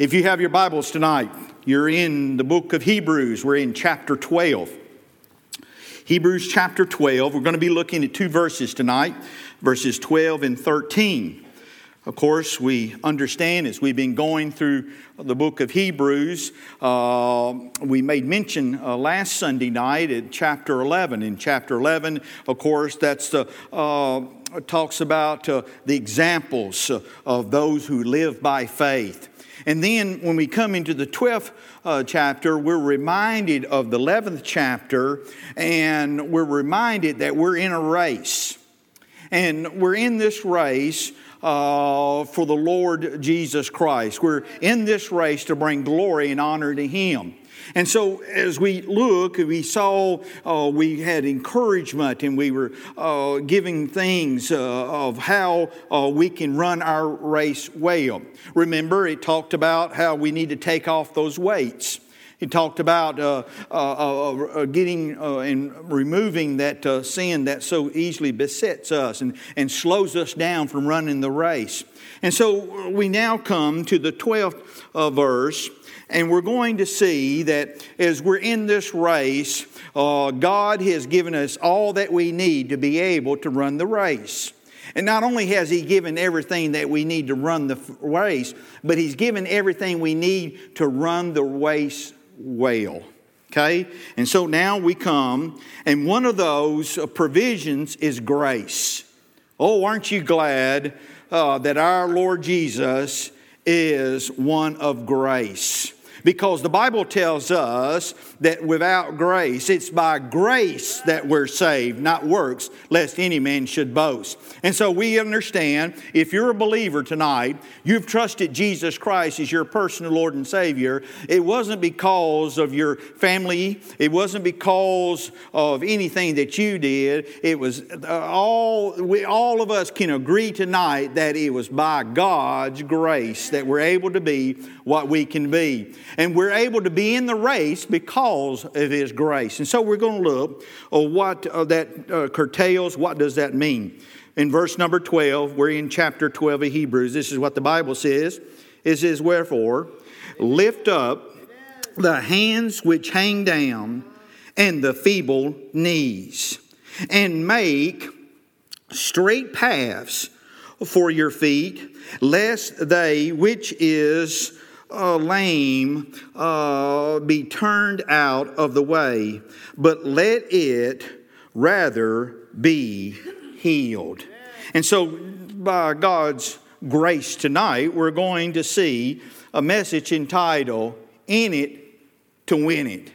If you have your Bibles tonight, you're in the book of Hebrews. We're in chapter 12. Hebrews chapter 12. We're going to be looking at two verses tonight, verses 12 and 13. Of course, we understand as we've been going through the book of Hebrews, uh, we made mention uh, last Sunday night at chapter 11. In chapter 11, of course, that's the. Uh, talks about uh, the examples uh, of those who live by faith. And then when we come into the 12th uh, chapter, we're reminded of the 11th chapter, and we're reminded that we're in a race. And we're in this race uh, for the Lord Jesus Christ. We're in this race to bring glory and honor to Him. And so, as we look, we saw uh, we had encouragement and we were uh, giving things uh, of how uh, we can run our race well. Remember, it talked about how we need to take off those weights. He talked about uh, uh, uh, getting and removing that sin that so easily besets us and, and slows us down from running the race. And so we now come to the 12th verse, and we're going to see that as we're in this race, uh, God has given us all that we need to be able to run the race. And not only has He given everything that we need to run the race, but He's given everything we need to run the race well. Okay? And so now we come, and one of those provisions is grace. Oh, aren't you glad uh, that our Lord Jesus is one of grace? Because the Bible tells us that without grace, it's by grace that we're saved, not works, lest any man should boast. And so we understand if you're a believer tonight, you've trusted Jesus Christ as your personal Lord and Savior, it wasn't because of your family, it wasn't because of anything that you did. It was uh, all, we, all of us can agree tonight that it was by God's grace that we're able to be what we can be. And we're able to be in the race because of His grace. And so we're going to look at what uh, that uh, curtails, what does that mean? In verse number 12, we're in chapter 12 of Hebrews. This is what the Bible says. It says, Wherefore, lift up the hands which hang down and the feeble knees, and make straight paths for your feet, lest they which is uh, lame uh, be turned out of the way, but let it rather be healed. And so, by God's grace tonight, we're going to see a message entitled, In It to Win It.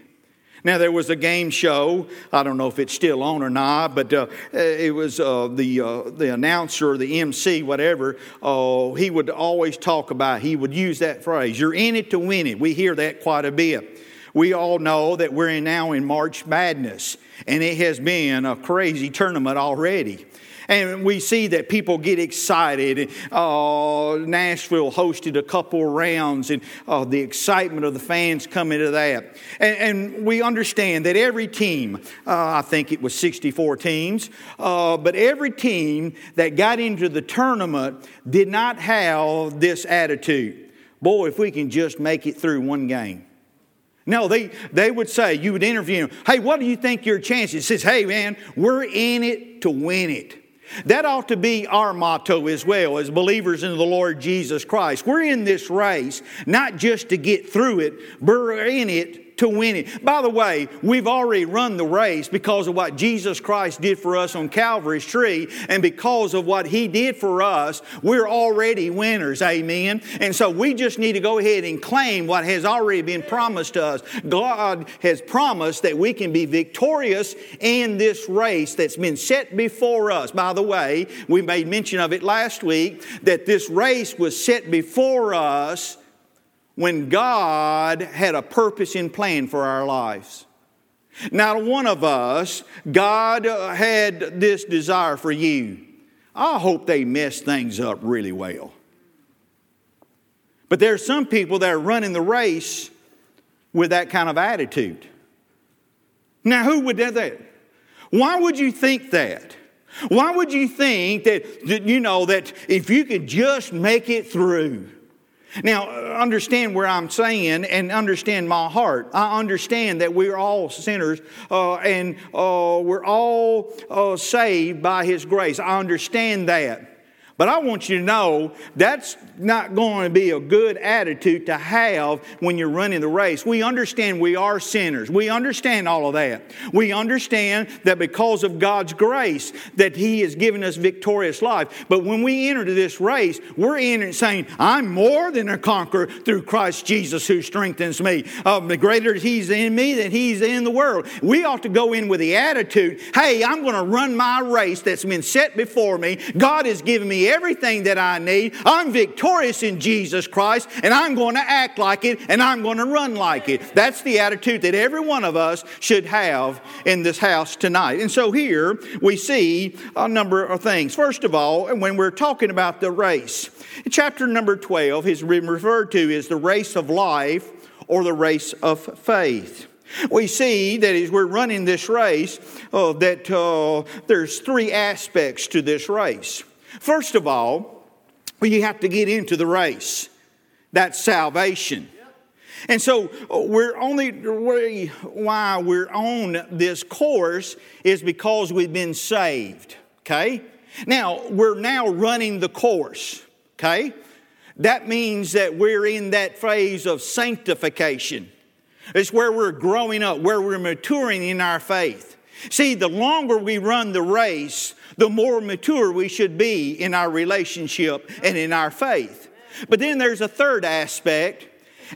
Now, there was a game show. I don't know if it's still on or not, but uh, it was uh, the, uh, the announcer, the MC, whatever, uh, he would always talk about, he would use that phrase, you're in it to win it. We hear that quite a bit. We all know that we're in now in March Madness, and it has been a crazy tournament already. And we see that people get excited. Uh, Nashville hosted a couple rounds, and uh, the excitement of the fans coming to that. And, and we understand that every team, uh, I think it was 64 teams, uh, but every team that got into the tournament did not have this attitude. Boy, if we can just make it through one game. No, they, they would say, you would interview them, hey, what do you think your chances? It says, hey, man, we're in it to win it. That ought to be our motto as well as believers in the Lord Jesus Christ. We're in this race not just to get through it, we're in it to win it. By the way, we've already run the race because of what Jesus Christ did for us on Calvary's tree, and because of what He did for us, we're already winners. Amen. And so we just need to go ahead and claim what has already been promised to us. God has promised that we can be victorious in this race that's been set before us. By the way, we made mention of it last week that this race was set before us when God had a purpose and plan for our lives. Not one of us, God had this desire for you. I hope they mess things up really well. But there are some people that are running the race with that kind of attitude. Now, who would do that? Why would you think that? Why would you think that, that you know, that if you could just make it through, Now, understand where I'm saying and understand my heart. I understand that we're all sinners uh, and uh, we're all uh, saved by His grace. I understand that. But I want you to know that's not going to be a good attitude to have when you're running the race. We understand we are sinners. We understand all of that. We understand that because of God's grace that He has given us victorious life. But when we enter this race, we're in saying, I'm more than a conqueror through Christ Jesus who strengthens me. Um, the greater He's in me than He's in the world. We ought to go in with the attitude, hey, I'm going to run my race that's been set before me. God has given me everything that I need. I'm victorious in Jesus Christ, and I'm going to act like it, and I'm going to run like it. That's the attitude that every one of us should have in this house tonight. And so here we see a number of things. First of all, when we're talking about the race, chapter number 12 is referred to as the race of life or the race of faith. We see that as we're running this race, uh, that uh, there's three aspects to this race. First of all, you have to get into the race. That's salvation. And so uh, we're only why we're on this course is because we've been saved. Okay? Now we're now running the course. Okay? That means that we're in that phase of sanctification. It's where we're growing up, where we're maturing in our faith. See, the longer we run the race, the more mature we should be in our relationship and in our faith. But then there's a third aspect,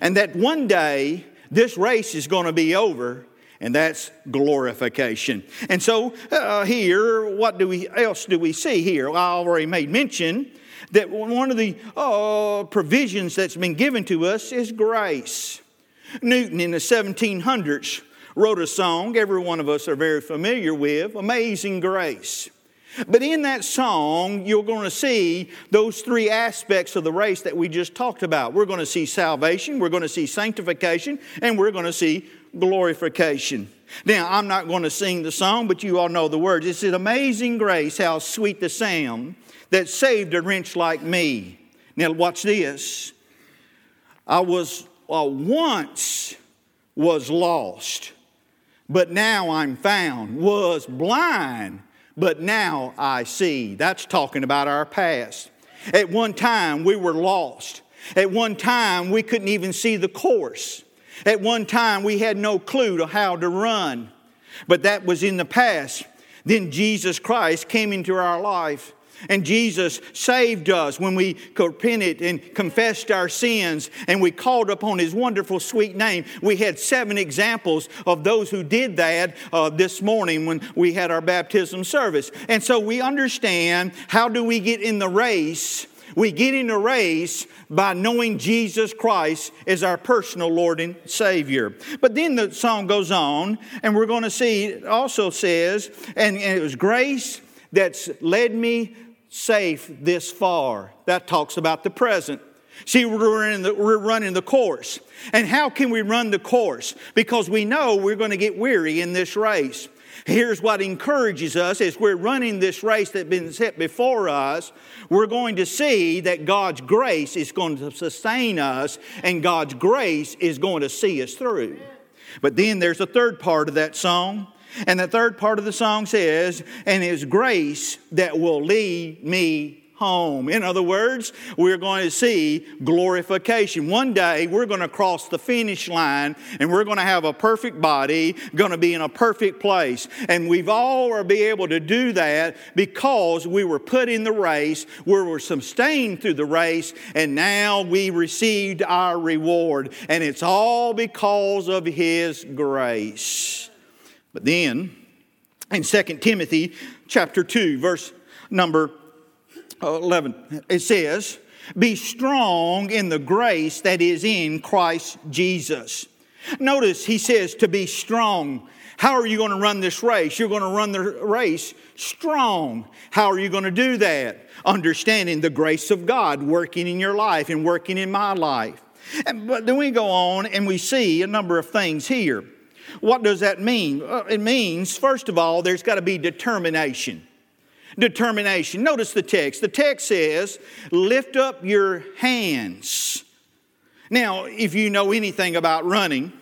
and that one day this race is going to be over, and that's glorification. And so uh, here, what do we else do we see here? I already made mention that one of the uh, provisions that's been given to us is grace. Newton in the 1700s wrote a song every one of us are very familiar with, Amazing Grace. But in that song, you're going to see those three aspects of the race that we just talked about. We're going to see salvation, we're going to see sanctification, and we're going to see glorification. Now, I'm not going to sing the song, but you all know the words. It's an amazing grace, how sweet the sound that saved a wretch like me. Now, watch this. I was uh, once was lost, but now I'm found. Was blind but now I see. That's talking about our past. At one time, we were lost. At one time, we couldn't even see the course. At one time, we had no clue to how to run. But that was in the past. Then Jesus Christ came into our life and Jesus saved us when we repented and confessed our sins and we called upon His wonderful, sweet name. We had seven examples of those who did that uh, this morning when we had our baptism service. And so we understand how do we get in the race? We get in the race by knowing Jesus Christ as our personal Lord and Savior. But then the song goes on, and we're going to see it also says, and, and it was grace that's led me safe this far. That talks about the present. See, we're, the, we're, running the course. And how can we run the course? Because we know we're going to get weary in this race. Here's what encourages us as we're running this race that's been set before us, we're going to see that God's grace is going to sustain us and God's grace is going to see us through. But then there's a third part of that song and the third part of the song says, and His grace that will lead me home. In other words, we're going to see glorification. One day we're going to cross the finish line and we're going to have a perfect body, going to be in a perfect place. And we've all are be able to do that because we were put in the race, we were sustained through the race, and now we received our reward. And it's all because of His grace. But then, in 2 Timothy chapter 2, verse number 11, it says, Be strong in the grace that is in Christ Jesus. Notice he says to be strong. How are you going to run this race? You're going to run the race strong. How are you going to do that? Understanding the grace of God working in your life and working in my life. But then we go on and we see a number of things here. What does that mean? Uh, it means, first of all, there's got to be determination. Determination. Notice the text. The text says, Lift up your hands. Now, if you know anything about running,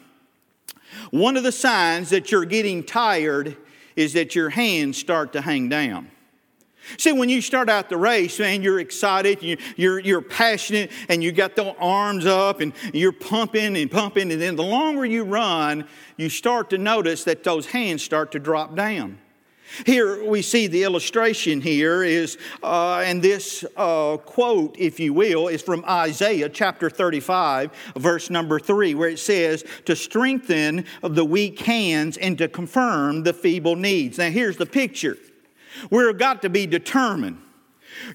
one of the signs that you're getting tired is that your hands start to hang down. See, when you start out the race, man, you're excited, you, you're, you're passionate, and you got the arms up, and you're pumping and pumping. And then the longer you run, you start to notice that those hands start to drop down. Here we see the illustration here is, uh, and this uh, quote, if you will, is from Isaiah chapter 35, verse number 3, where it says, To strengthen the weak hands and to confirm the feeble needs. Now here's the picture. We've got to be determined.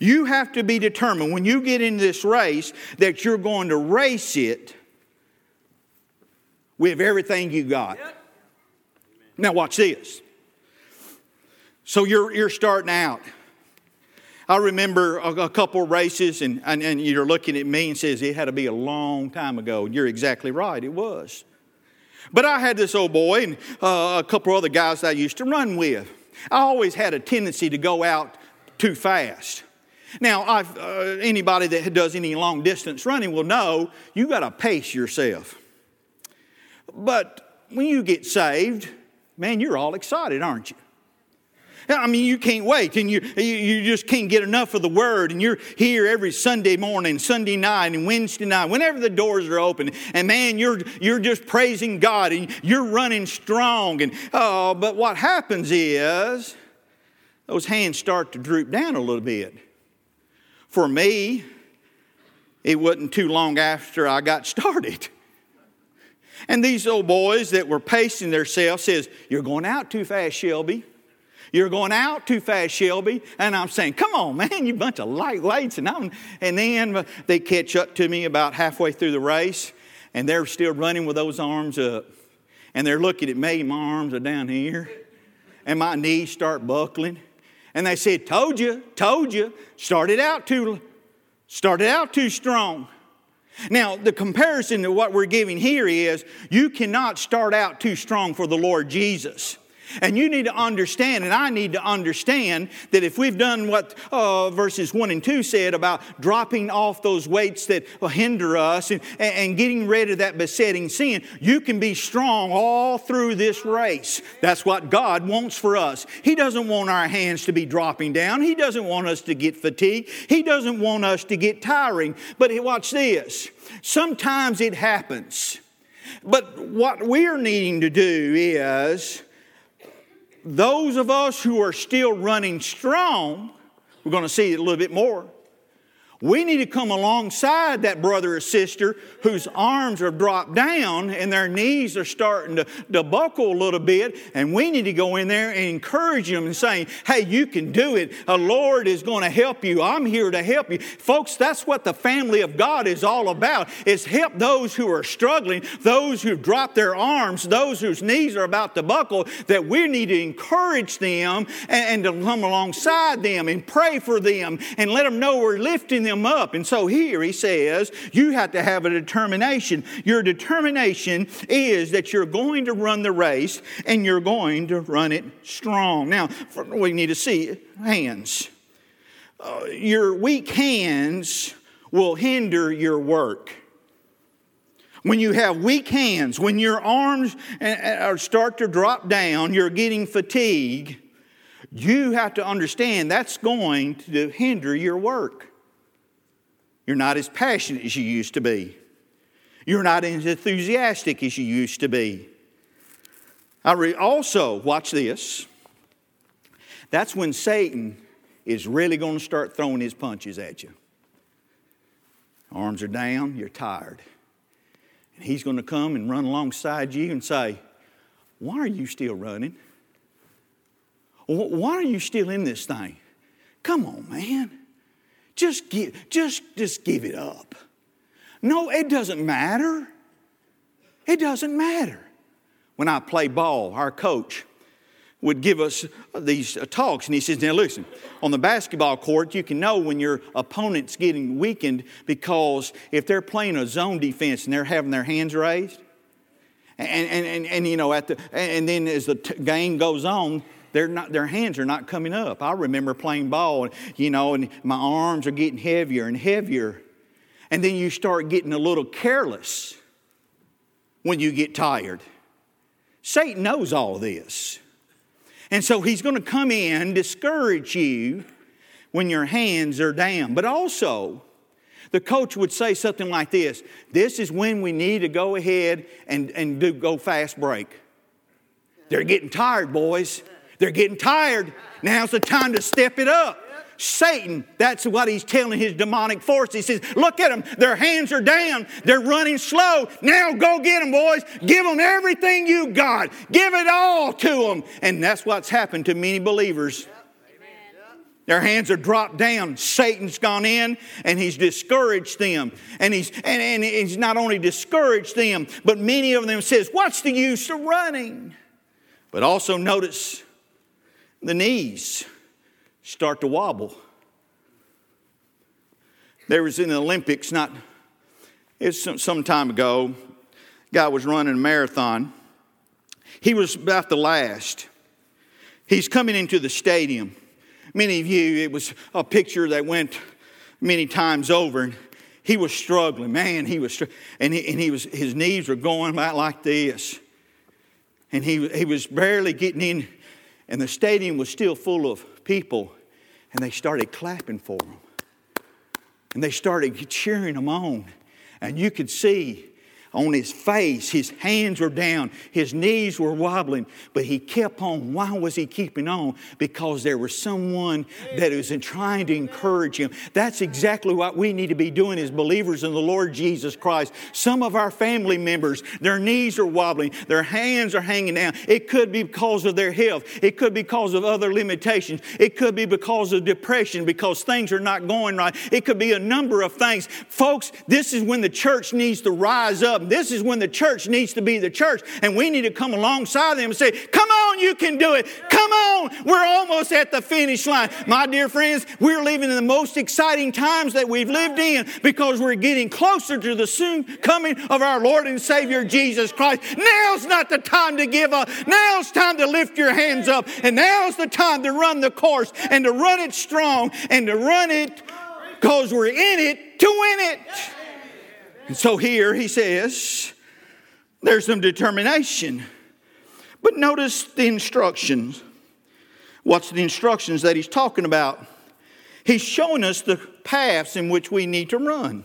You have to be determined when you get in this race that you're going to race it with everything you got. Now, watch this. So you're, you're starting out. I remember a, a couple races, and, and, and, you're looking at me and says, it had to be a long time ago. You're exactly right, it was. But I had this old boy and uh, a couple other guys I used to run with. I always had a tendency to go out too fast. Now, uh, anybody that does any long distance running will know you got to pace yourself. But when you get saved, man, you're all excited, aren't you? I mean, you can't wait, and you, you just can't get enough of the Word, and you're here every Sunday morning, Sunday night, and Wednesday night, whenever the doors are open, and man, you're, you're just praising God, and you're running strong. And, oh, but what happens is those hands start to droop down a little bit. For me, it wasn't too long after I got started. And these old boys that were pacing themselves says, You're going out too fast, Shelby. You're going out too fast, Shelby. And I'm saying, come on, man, you bunch of lightweights. And, I'm, and then uh, they catch up to me about halfway through the race, and they're still running with those arms up. And they're looking at me, my arms are down here, and my knees start buckling. And they said, Told you, told you, started out too, started out too strong. Now, the comparison to what we're giving here is you cannot start out too strong for the Lord Jesus. And you need to understand, and I need to understand, that if we've done what uh, verses 1 and 2 said about dropping off those weights that hinder us and, and getting rid of that besetting sin, you can be strong all through this race. That's what God wants for us. He doesn't want our hands to be dropping down, He doesn't want us to get fatigued, He doesn't want us to get tiring. But watch this sometimes it happens. But what we're needing to do is those of us who are still running strong, we're going to see it a little bit more. We need to come alongside that brother or sister whose arms are dropped down and their knees are starting to, to buckle a little bit. And we need to go in there and encourage them and saying, hey, you can do it. The Lord is going to help you. I'm here to help you. Folks, that's what the family of God is all about, is help those who are struggling, those who've dropped their arms, those whose knees are about to buckle, that we need to encourage them and, and to come alongside them and pray for them and let them know we're lifting them them up. And so here he says, you have to have a determination. Your determination is that you're going to run the race and you're going to run it strong. Now, we need to see hands. Uh, your weak hands will hinder your work. When you have weak hands, when your arms start to drop down, you're getting fatigue, you have to understand that's going to hinder your work. You're not as passionate as you used to be. You're not as enthusiastic as you used to be. I re- also, watch this. That's when Satan is really going to start throwing his punches at you. Arms are down, you're tired. And he's going to come and run alongside you and say, Why are you still running? Why are you still in this thing? Come on, man. Just give, just, just give it up. No, it doesn't matter. It doesn't matter. When I play ball, our coach would give us these uh, talks, and he says, Now listen, on the basketball court, you can know when your opponent's getting weakened because if they're playing a zone defense and they're having their hands raised, and, and, and, and you know, at the, and then as the t- game goes on, they're not, their hands are not coming up. I remember playing ball, and, you know, and my arms are getting heavier and heavier. and then you start getting a little careless when you get tired. Satan knows all this. And so he's going to come in, discourage you when your hands are down. But also, the coach would say something like this This is when we need to go ahead and, and do go fast break. They're getting tired, boys. They're getting tired. Now's the time to step it up. Satan, that's what he's telling his demonic force. He says, Look at them. Their hands are down. They're running slow. Now go get them, boys. Give them everything you got. Give it all to them. And that's what's happened to many believers. Their hands are dropped down. Satan's gone in and he's discouraged them. And he's, and, and he's not only discouraged them, but many of them says, What's the use of running? But also notice the knees start to wobble. There was in the Olympics, not it's some, some time ago, guy was running a marathon. He was about the last. He's coming into the stadium. Many of you, it was a picture that went many times over. And He was struggling, man. He was, and he, and he was, his knees were going out like this, and he he was barely getting in, and the stadium was still full of people, and they started clapping for him, and they started cheering him on, and you could see on his face. His hands were down, his knees were wobbling, but he kept on. Why was he keeping on? Because there was someone that was trying to encourage him. That's exactly what we need to be doing as believers in the Lord Jesus Christ. Some of our family members, their knees are wobbling, their hands are hanging down. It could be because of their health, it could be because of other limitations, it could be because of depression, because things are not going right. It could be a number of things. Folks, this is when the church needs to rise up this is when the church needs to be the church, and we need to come alongside them and say, Come on, you can do it. Come on, we're almost at the finish line. My dear friends, we're living in the most exciting times that we've lived in because we're getting closer to the soon coming of our Lord and Savior Jesus Christ. Now's not the time to give up. Now's time to lift your hands up, and now's the time to run the course and to run it strong and to run it because we're in it to win it. And so here he says, there's some determination. But notice the instructions. What's the instructions that he's talking about? He's showing us the paths in which we need to run.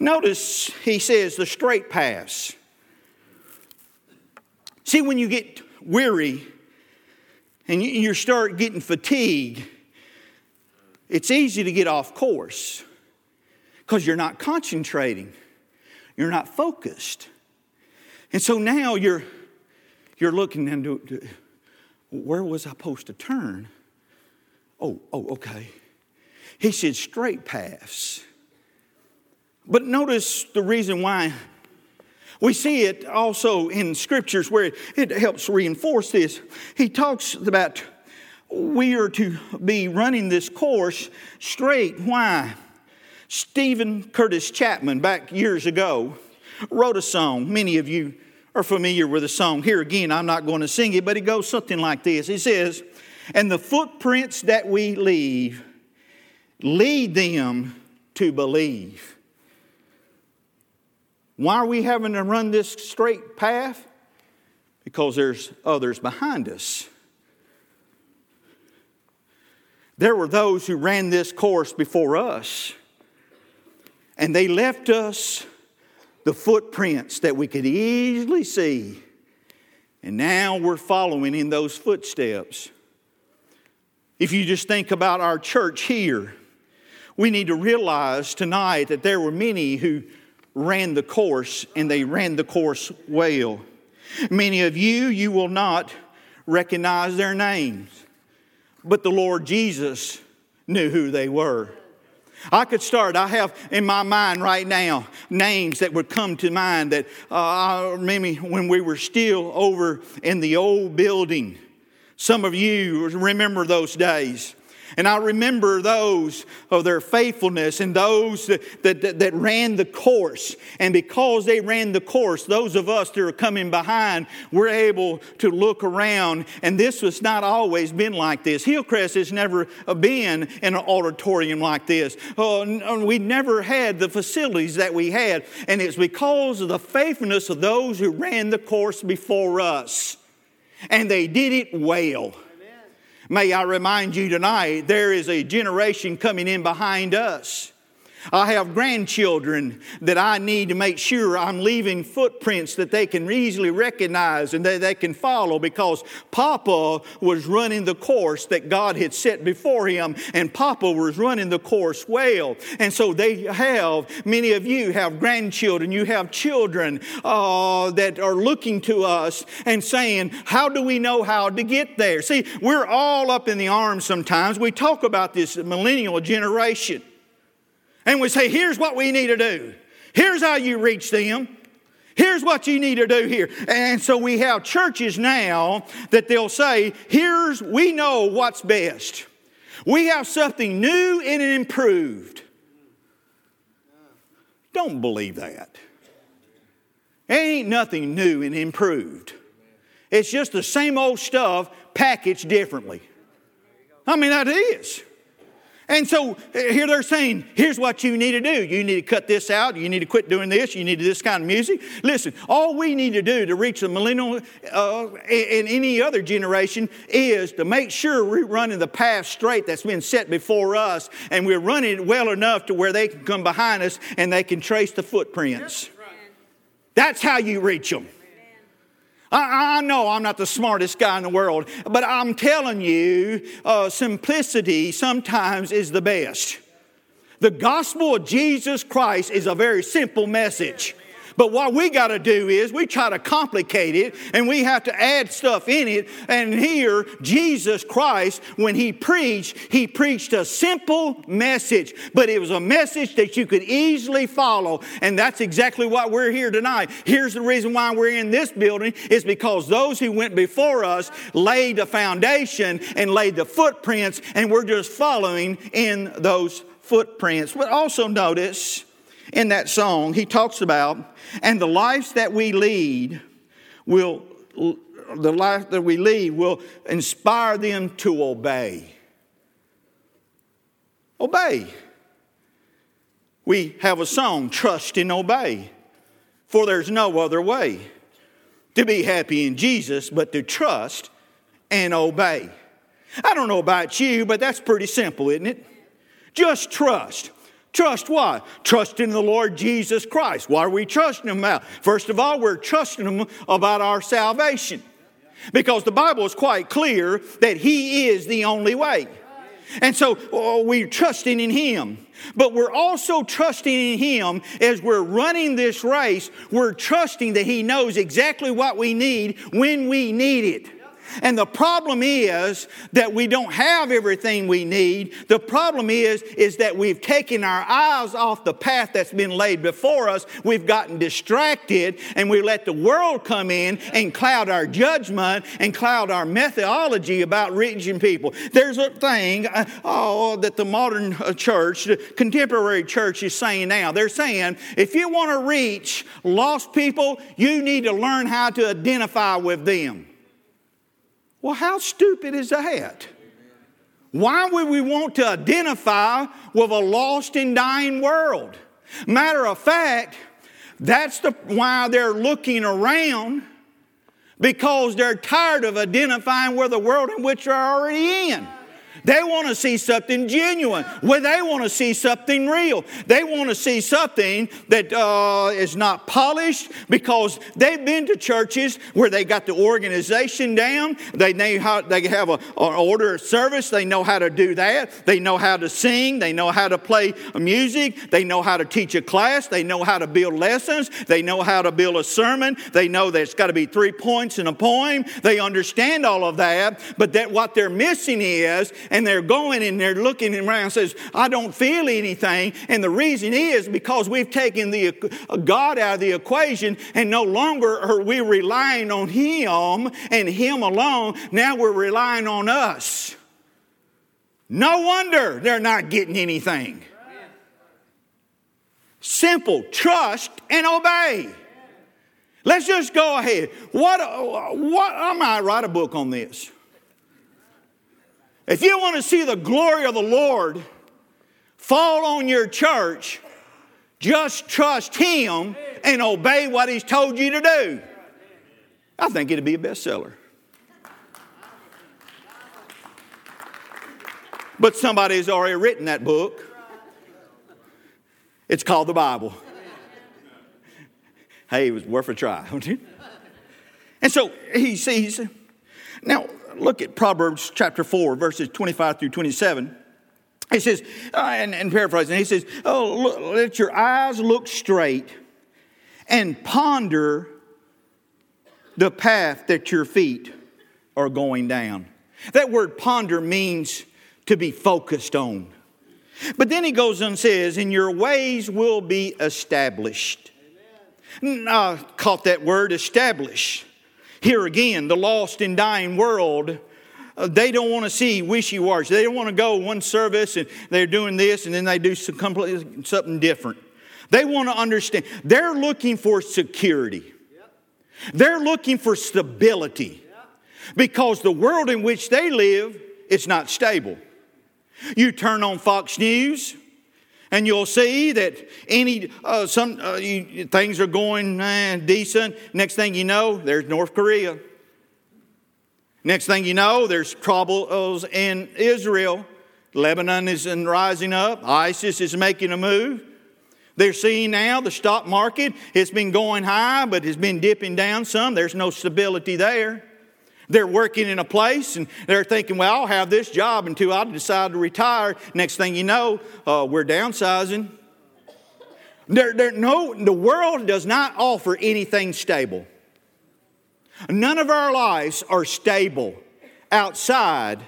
Notice he says the straight paths. See, when you get weary and you start getting fatigued, it's easy to get off course because you're not concentrating, you're not focused. And so now you're, you're looking into where was I supposed to turn? Oh, oh, okay. He said straight paths. But notice the reason why we see it also in scriptures where it helps reinforce this. He talks about we are to be running this course straight. Why? Steven Curtis Chapman, back years ago, wrote a song. Many of you are familiar with the song. Here again, I'm not going to sing it, but it goes something like this. It says, And the footprints that we leave, lead them to believe. Why are we having to run this straight path? Because there's others behind us. There were those who ran this course before us. And they left us the footprints that we could easily see. And now we're following in those footsteps. If you just think about our church here, we need to realize tonight that there were many who ran the course and they ran the course well. Many of you, you will not recognize their names, but the Lord Jesus knew who they were. I could start. I have in my mind right now names that would come to mind that uh, I remember when we were still over in the old building. Some of you remember those days. And I remember those of their faithfulness and those that, that, that, ran the course. And because they ran the course, those of us that are coming behind, we're able to look around. And this has not always been like this. Hillcrest has never been in an auditorium like this. Uh, we never had the facilities that we had. And it's because of the faithfulness of those who ran the course before us. And they did it well. May I remind you tonight, there is a generation coming in behind us I have grandchildren that I need to make sure I'm leaving footprints that they can easily recognize and that they can follow because Papa was running the course that God had set before him, and Papa was running the course well. And so they have, many of you have grandchildren, you have children uh, that are looking to us and saying, How do we know how to get there? See, we're all up in the arms sometimes. We talk about this millennial generation. And we say, here's what we need to do. Here's how you reach them. Here's what you need to do here. And so we have churches now that they'll say, here's, we know what's best. We have something new and improved. Don't believe that. It ain't nothing new and improved. It's just the same old stuff packaged differently. I mean, that is. And so here they're saying, here's what you need to do. You need to cut this out. You need to quit doing this. You need this kind of music. Listen, all we need to do to reach the millennial uh, and any other generation is to make sure we're running the path straight that's been set before us and we're running it well enough to where they can come behind us and they can trace the footprints. That's how you reach them. I, I, know I'm not the smartest guy in the world, but I'm telling you, uh, simplicity sometimes is the best. The gospel of Jesus Christ is a very simple message. But what we got to do is we try to complicate it and we have to add stuff in it. And here, Jesus Christ, when he preached, he preached a simple message, but it was a message that you could easily follow. And that's exactly what we're here tonight. Here's the reason why we're in this building is because those who went before us laid the foundation and laid the footprints, and we're just following in those footprints. But also notice in that song, he talks about and the lives that we lead will, the life that we lead will inspire them to obey. Obey. We have a song, Trust and Obey, for there's no other way to be happy in Jesus but to trust and obey. I don't know about you, but that's pretty simple, isn't it? Just trust. Trust why? Trust in the Lord Jesus Christ. Why are we trusting Him about? First of all, we're trusting Him about our salvation. Because the Bible is quite clear that He is the only way. And so oh, we're trusting in Him. But we're also trusting in Him as we're running this race. We're trusting that He knows exactly what we need when we need it. And the problem is that we don't have everything we need. The problem is, is that we've taken our eyes off the path that's been laid before us. We've gotten distracted and we let the world come in and cloud our judgment and cloud our methodology about reaching people. There's a thing uh, oh, that the modern uh, church, the contemporary church is saying now. They're saying if you want to reach lost people, you need to learn how to identify with them. Well, how stupid is that? Why would we want to identify with a lost and dying world? Matter of fact, that's the, why they're looking around because they're tired of identifying with the world in which they're already in. They want to see something genuine. Well, they want to see something real. They want to see something that uh, is not polished because they've been to churches where they got the organization down. They know how they have a, an order of service. They know how to do that. They know how to sing. They know how to play music. They know how to teach a class. They know how to build lessons. They know how to build a sermon. They know that it's got to be three points in a poem. They understand all of that. But that what they're missing is and they're going and they're looking around says, I don't feel anything. And the reason is because we've taken the uh, God out of the equation and no longer are we relying on Him and Him alone. Now we're relying on us. No wonder they're not getting anything. Simple, trust and obey. Let's just go ahead. What, uh, what, I might write a book on this. If you want to see the glory of the Lord fall on your church, just trust Him and obey what He's told you to do. I think it'd be a bestseller. But somebody has already written that book. It's called the Bible. Hey, it was worth a try. and so he sees. Now, look at Proverbs chapter 4, verses 25 through 27. He says, uh, and, and paraphrasing, he says, Oh, look, let your eyes look straight and ponder the path that your feet are going down. That word ponder means to be focused on. But then he goes on and says, And your ways will be established. I caught that word establish. Here again, the lost and dying world, uh, they don't want to see wishy washy. They don't want to go one service and they're doing this and then they do some something different. They want to understand. They're looking for security, they're looking for stability because the world in which they live is not stable. You turn on Fox News, and you'll see that any uh, some uh, you, things are going eh, decent. Next thing you know, there's North Korea. Next thing you know, there's troubles in Israel. Lebanon is rising up. ISIS is making a move. They're seeing now the stock market, it's been going high, but it's been dipping down some. There's no stability there. They're working in a place and they're thinking, well, I'll have this job until I decide to retire. Next thing you know, uh, we're downsizing. There, there, no, the world does not offer anything stable. None of our lives are stable outside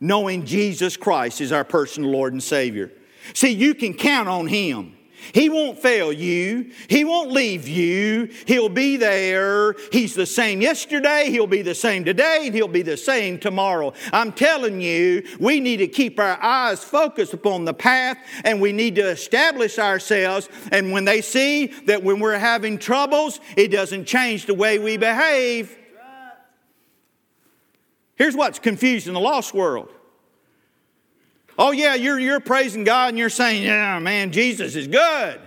knowing Jesus Christ is our personal Lord and Savior. See, you can count on Him. He won't fail you. He won't leave you. He'll be there. He's the same yesterday. He'll be the same today. And he'll be the same tomorrow. I'm telling you, we need to keep our eyes focused upon the path and we need to establish ourselves. And when they see that when we're having troubles, it doesn't change the way we behave. Here's what's confusing the lost world Oh, yeah, you're, you're praising God and you're saying, yeah, man, Jesus is good.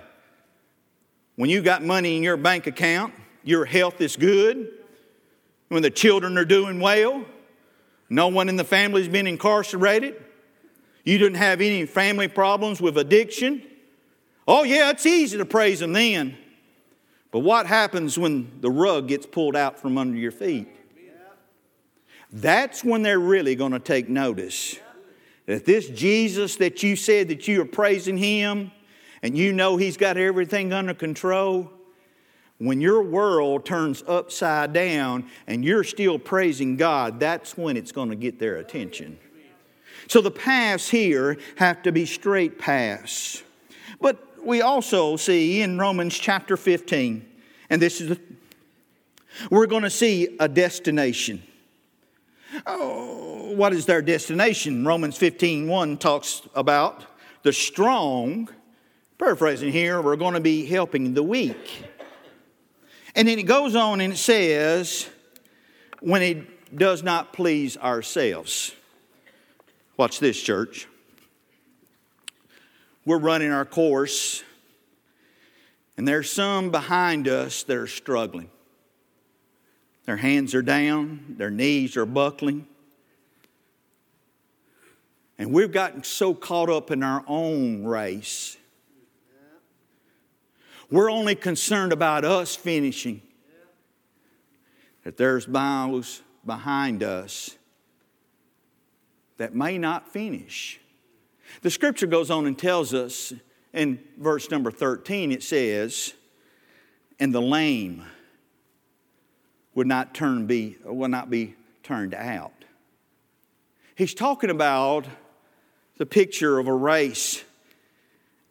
When you got money in your bank account, your health is good, when the children are doing well, no one in the family's been incarcerated, you didn't have any family problems with addiction. Oh, yeah, it's easy to praise Him then. But what happens when the rug gets pulled out from under your feet? That's when they're really going to take notice that this Jesus that you said that you are praising Him and you know He's got everything under control, when your world turns upside down and you're still praising God, that's when it's going to get their attention. So the paths here have to be straight paths. But we also see in Romans chapter 15, and this is, the, we're going to see a destination. Oh, what is their destination? Romans 15 1 talks about the strong. Paraphrasing here, we're going to be helping the weak. And then it goes on and it says, when it does not please ourselves. Watch this, church. We're running our course, and there's some behind us that are struggling. Their hands are down, their knees are buckling. And we've gotten so caught up in our own race. We're only concerned about us finishing. That there's miles behind us that may not finish. The scripture goes on and tells us in verse number 13, it says, And the lame would not turn be will not be turned out. He's talking about the picture of a race,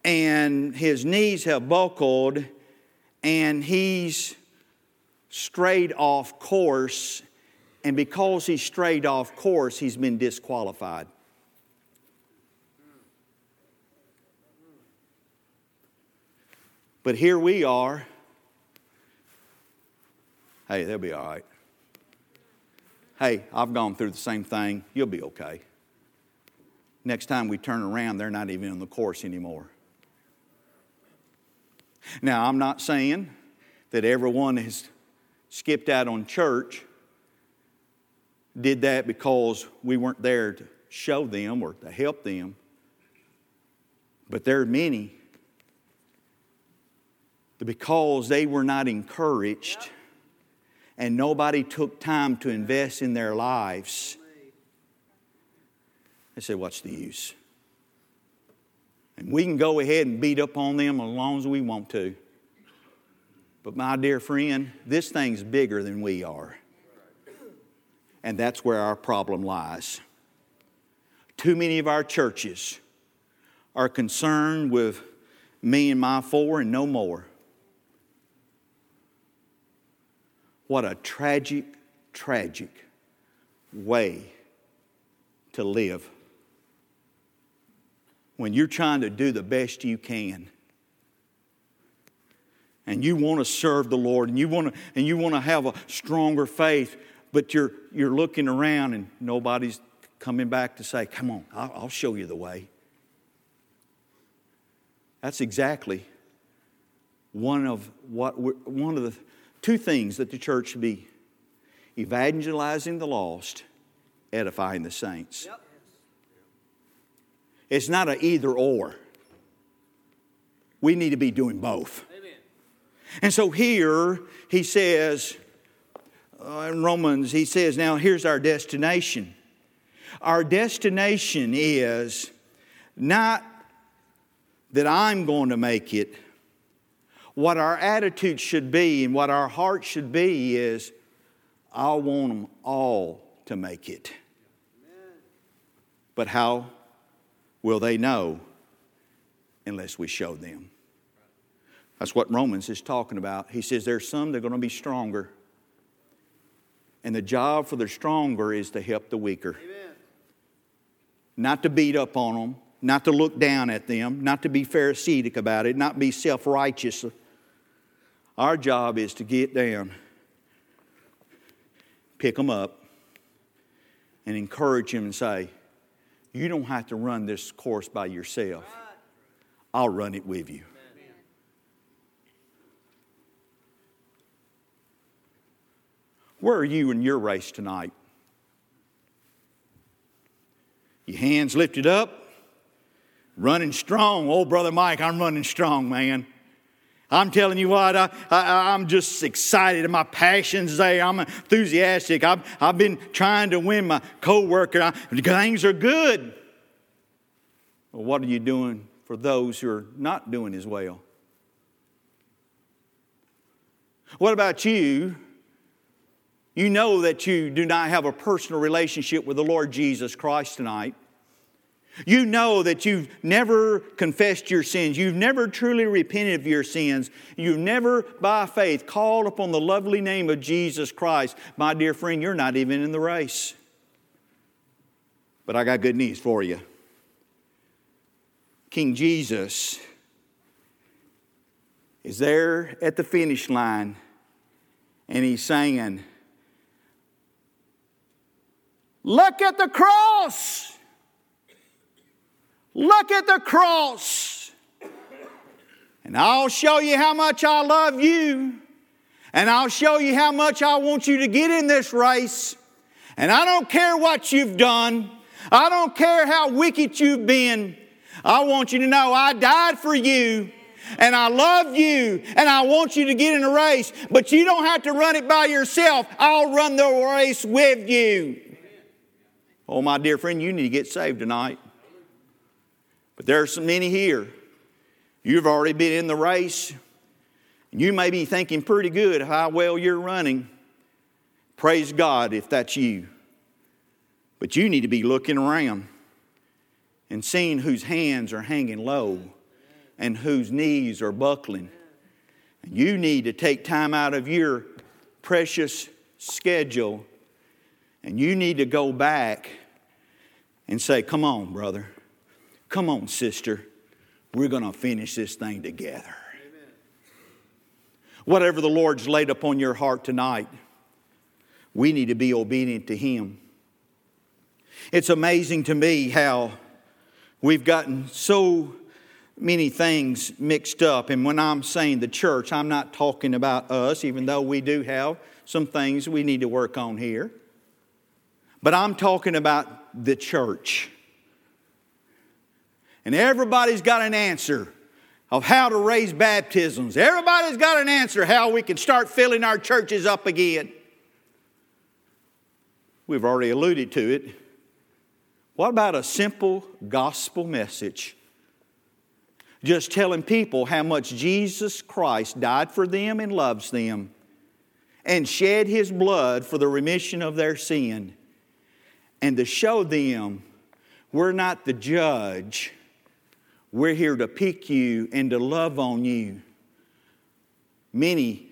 and his knees have buckled, and he's strayed off course, and because he's strayed off course, he's been disqualified. But here we are Hey, they'll be all right. Hey, I've gone through the same thing. You'll be okay. Next time we turn around, they're not even in the course anymore. Now, I'm not saying that everyone has skipped out on church did that because we weren't there to show them or to help them. But there are many because they were not encouraged and nobody took time to invest in their lives, they said, What's the use? And we can go ahead and beat up on them as long as we want to. But my dear friend, this thing's bigger than we are. And that's where our problem lies. Too many of our churches are concerned with me and my four and no more. What a tragic, tragic way to live when you're trying to do the best you can and you want to serve the Lord and you want to and you want to have a stronger faith but you're, you're looking around and nobody's coming back to say, Come on, I'll, I'll show you the way. That's exactly one of what one of the two things that the church should be evangelizing the lost, edifying the saints. Yep. It's not an either or. We need to be doing both. Amen. And so here he says, uh, in Romans, he says, Now here's our destination. Our destination is not that I'm going to make it. What our attitude should be and what our heart should be is, I want them all to make it. But how will they know unless we show them? That's what Romans is talking about. He says there's some that are going to be stronger and the job for the stronger is to help the weaker. Amen. Not to beat up on them, not to look down at them, not to be Pharisaic about it, not be self righteous. Our job is to get down, pick them up, and encourage them and say, You don't have to run this course by yourself. I'll run it with you. Where are you in your race tonight? Your hands lifted up, running strong. Oh, Brother Mike, I'm running strong, man. I'm telling you what, I, I, am just excited my passion's there. I'm enthusiastic. I've, I've been trying to win my coworker. I, things are good. Well, what are you doing for those who are not doing as well? What about you you know that you do not have a personal relationship with the Lord Jesus Christ tonight. You know that you've never confessed your sins. You've never truly repented of your sins. You've never, by faith, called upon the lovely name of Jesus Christ. My dear friend, you're not even in the race. But I got good news for you. King Jesus is there at the finish line, and he's saying, Look at the cross. Look at the cross. And I'll show you how much I love you. And I'll show you how much I want you to get in this race. And I don't care what you've done. I don't care how wicked you've been. I want you to know I died for you and I love you and I want you to get in a race, but you don't have to run it by yourself. I'll run the race with you. Oh, my dear friend, you need to get saved tonight. But there are so many here. You've already been in the race. and You may be thinking pretty good how well you're running. Praise God if that's you. But you need to be looking around and seeing whose hands are hanging low and whose knees are buckling. And you need to take time out of your precious schedule and you need to go back and say, Come on, brother. Come on, sister. We're going to finish this thing together. Amen. Whatever the Lord's laid upon your heart tonight, we need to be obedient to Him. It's amazing to me how we've gotten so many things mixed up. And when I'm saying the church, I'm not talking about us, even though we do have some things we need to work on here. But I'm talking about the church. And everybody's got an answer of how to raise baptisms. Everybody's got an answer how we can start filling our churches up again. We've already alluded to it. What about a simple gospel message? Just telling people how much Jesus Christ died for them and loves them and shed his blood for the remission of their sin and to show them we're not the judge. We're here to pick you and to love on you. Many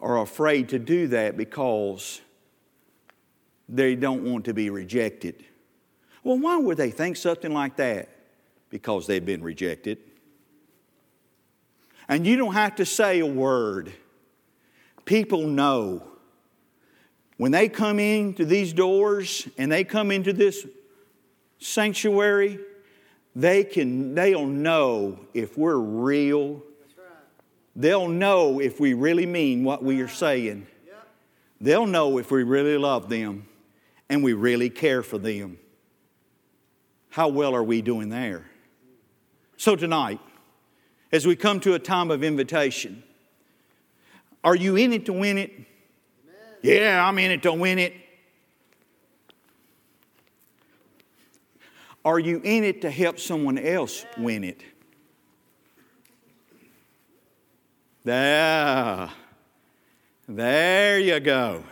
are afraid to do that because they don't want to be rejected. Well, why would they think something like that? Because they've been rejected. And you don't have to say a word. People know when they come into these doors and they come into this sanctuary, they can they'll know if we're real. They'll know if we really mean what we are saying. They'll know if we really love them and we really care for them. How well are we doing there? So tonight, as we come to a time of invitation, are you in it to win it? Yeah, I'm in it to win it. Are you in it to help someone else win it? There. There you go.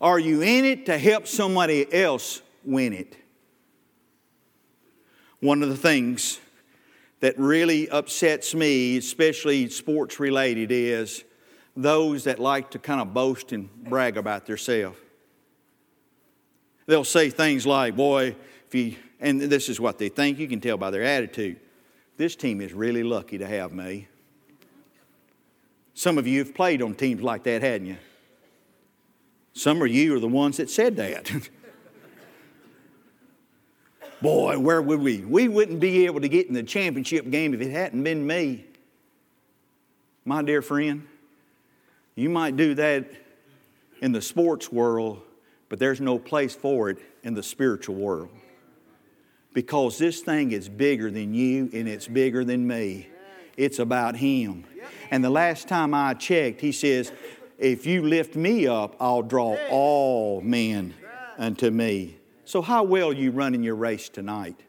Are you in it to help somebody else win it? One of the things that really upsets me, especially sports related, is those that like to kind of boast and brag about themselves. They'll say things like, Boy, if you, and this is what they think, you can tell by their attitude. This team is really lucky to have me. Some of you have played on teams like that, hadn't you? Some of you are the ones that said that. Boy, where would we? We wouldn't be able to get in the championship game if it hadn't been me. My dear friend, you might do that in the sports world, but there's no place for it in the spiritual world. Because this thing is bigger than you and it's bigger than me. It's about Him. And the last time I checked, He says, If you lift me up, I'll draw all men unto me. So, how well you running your race tonight?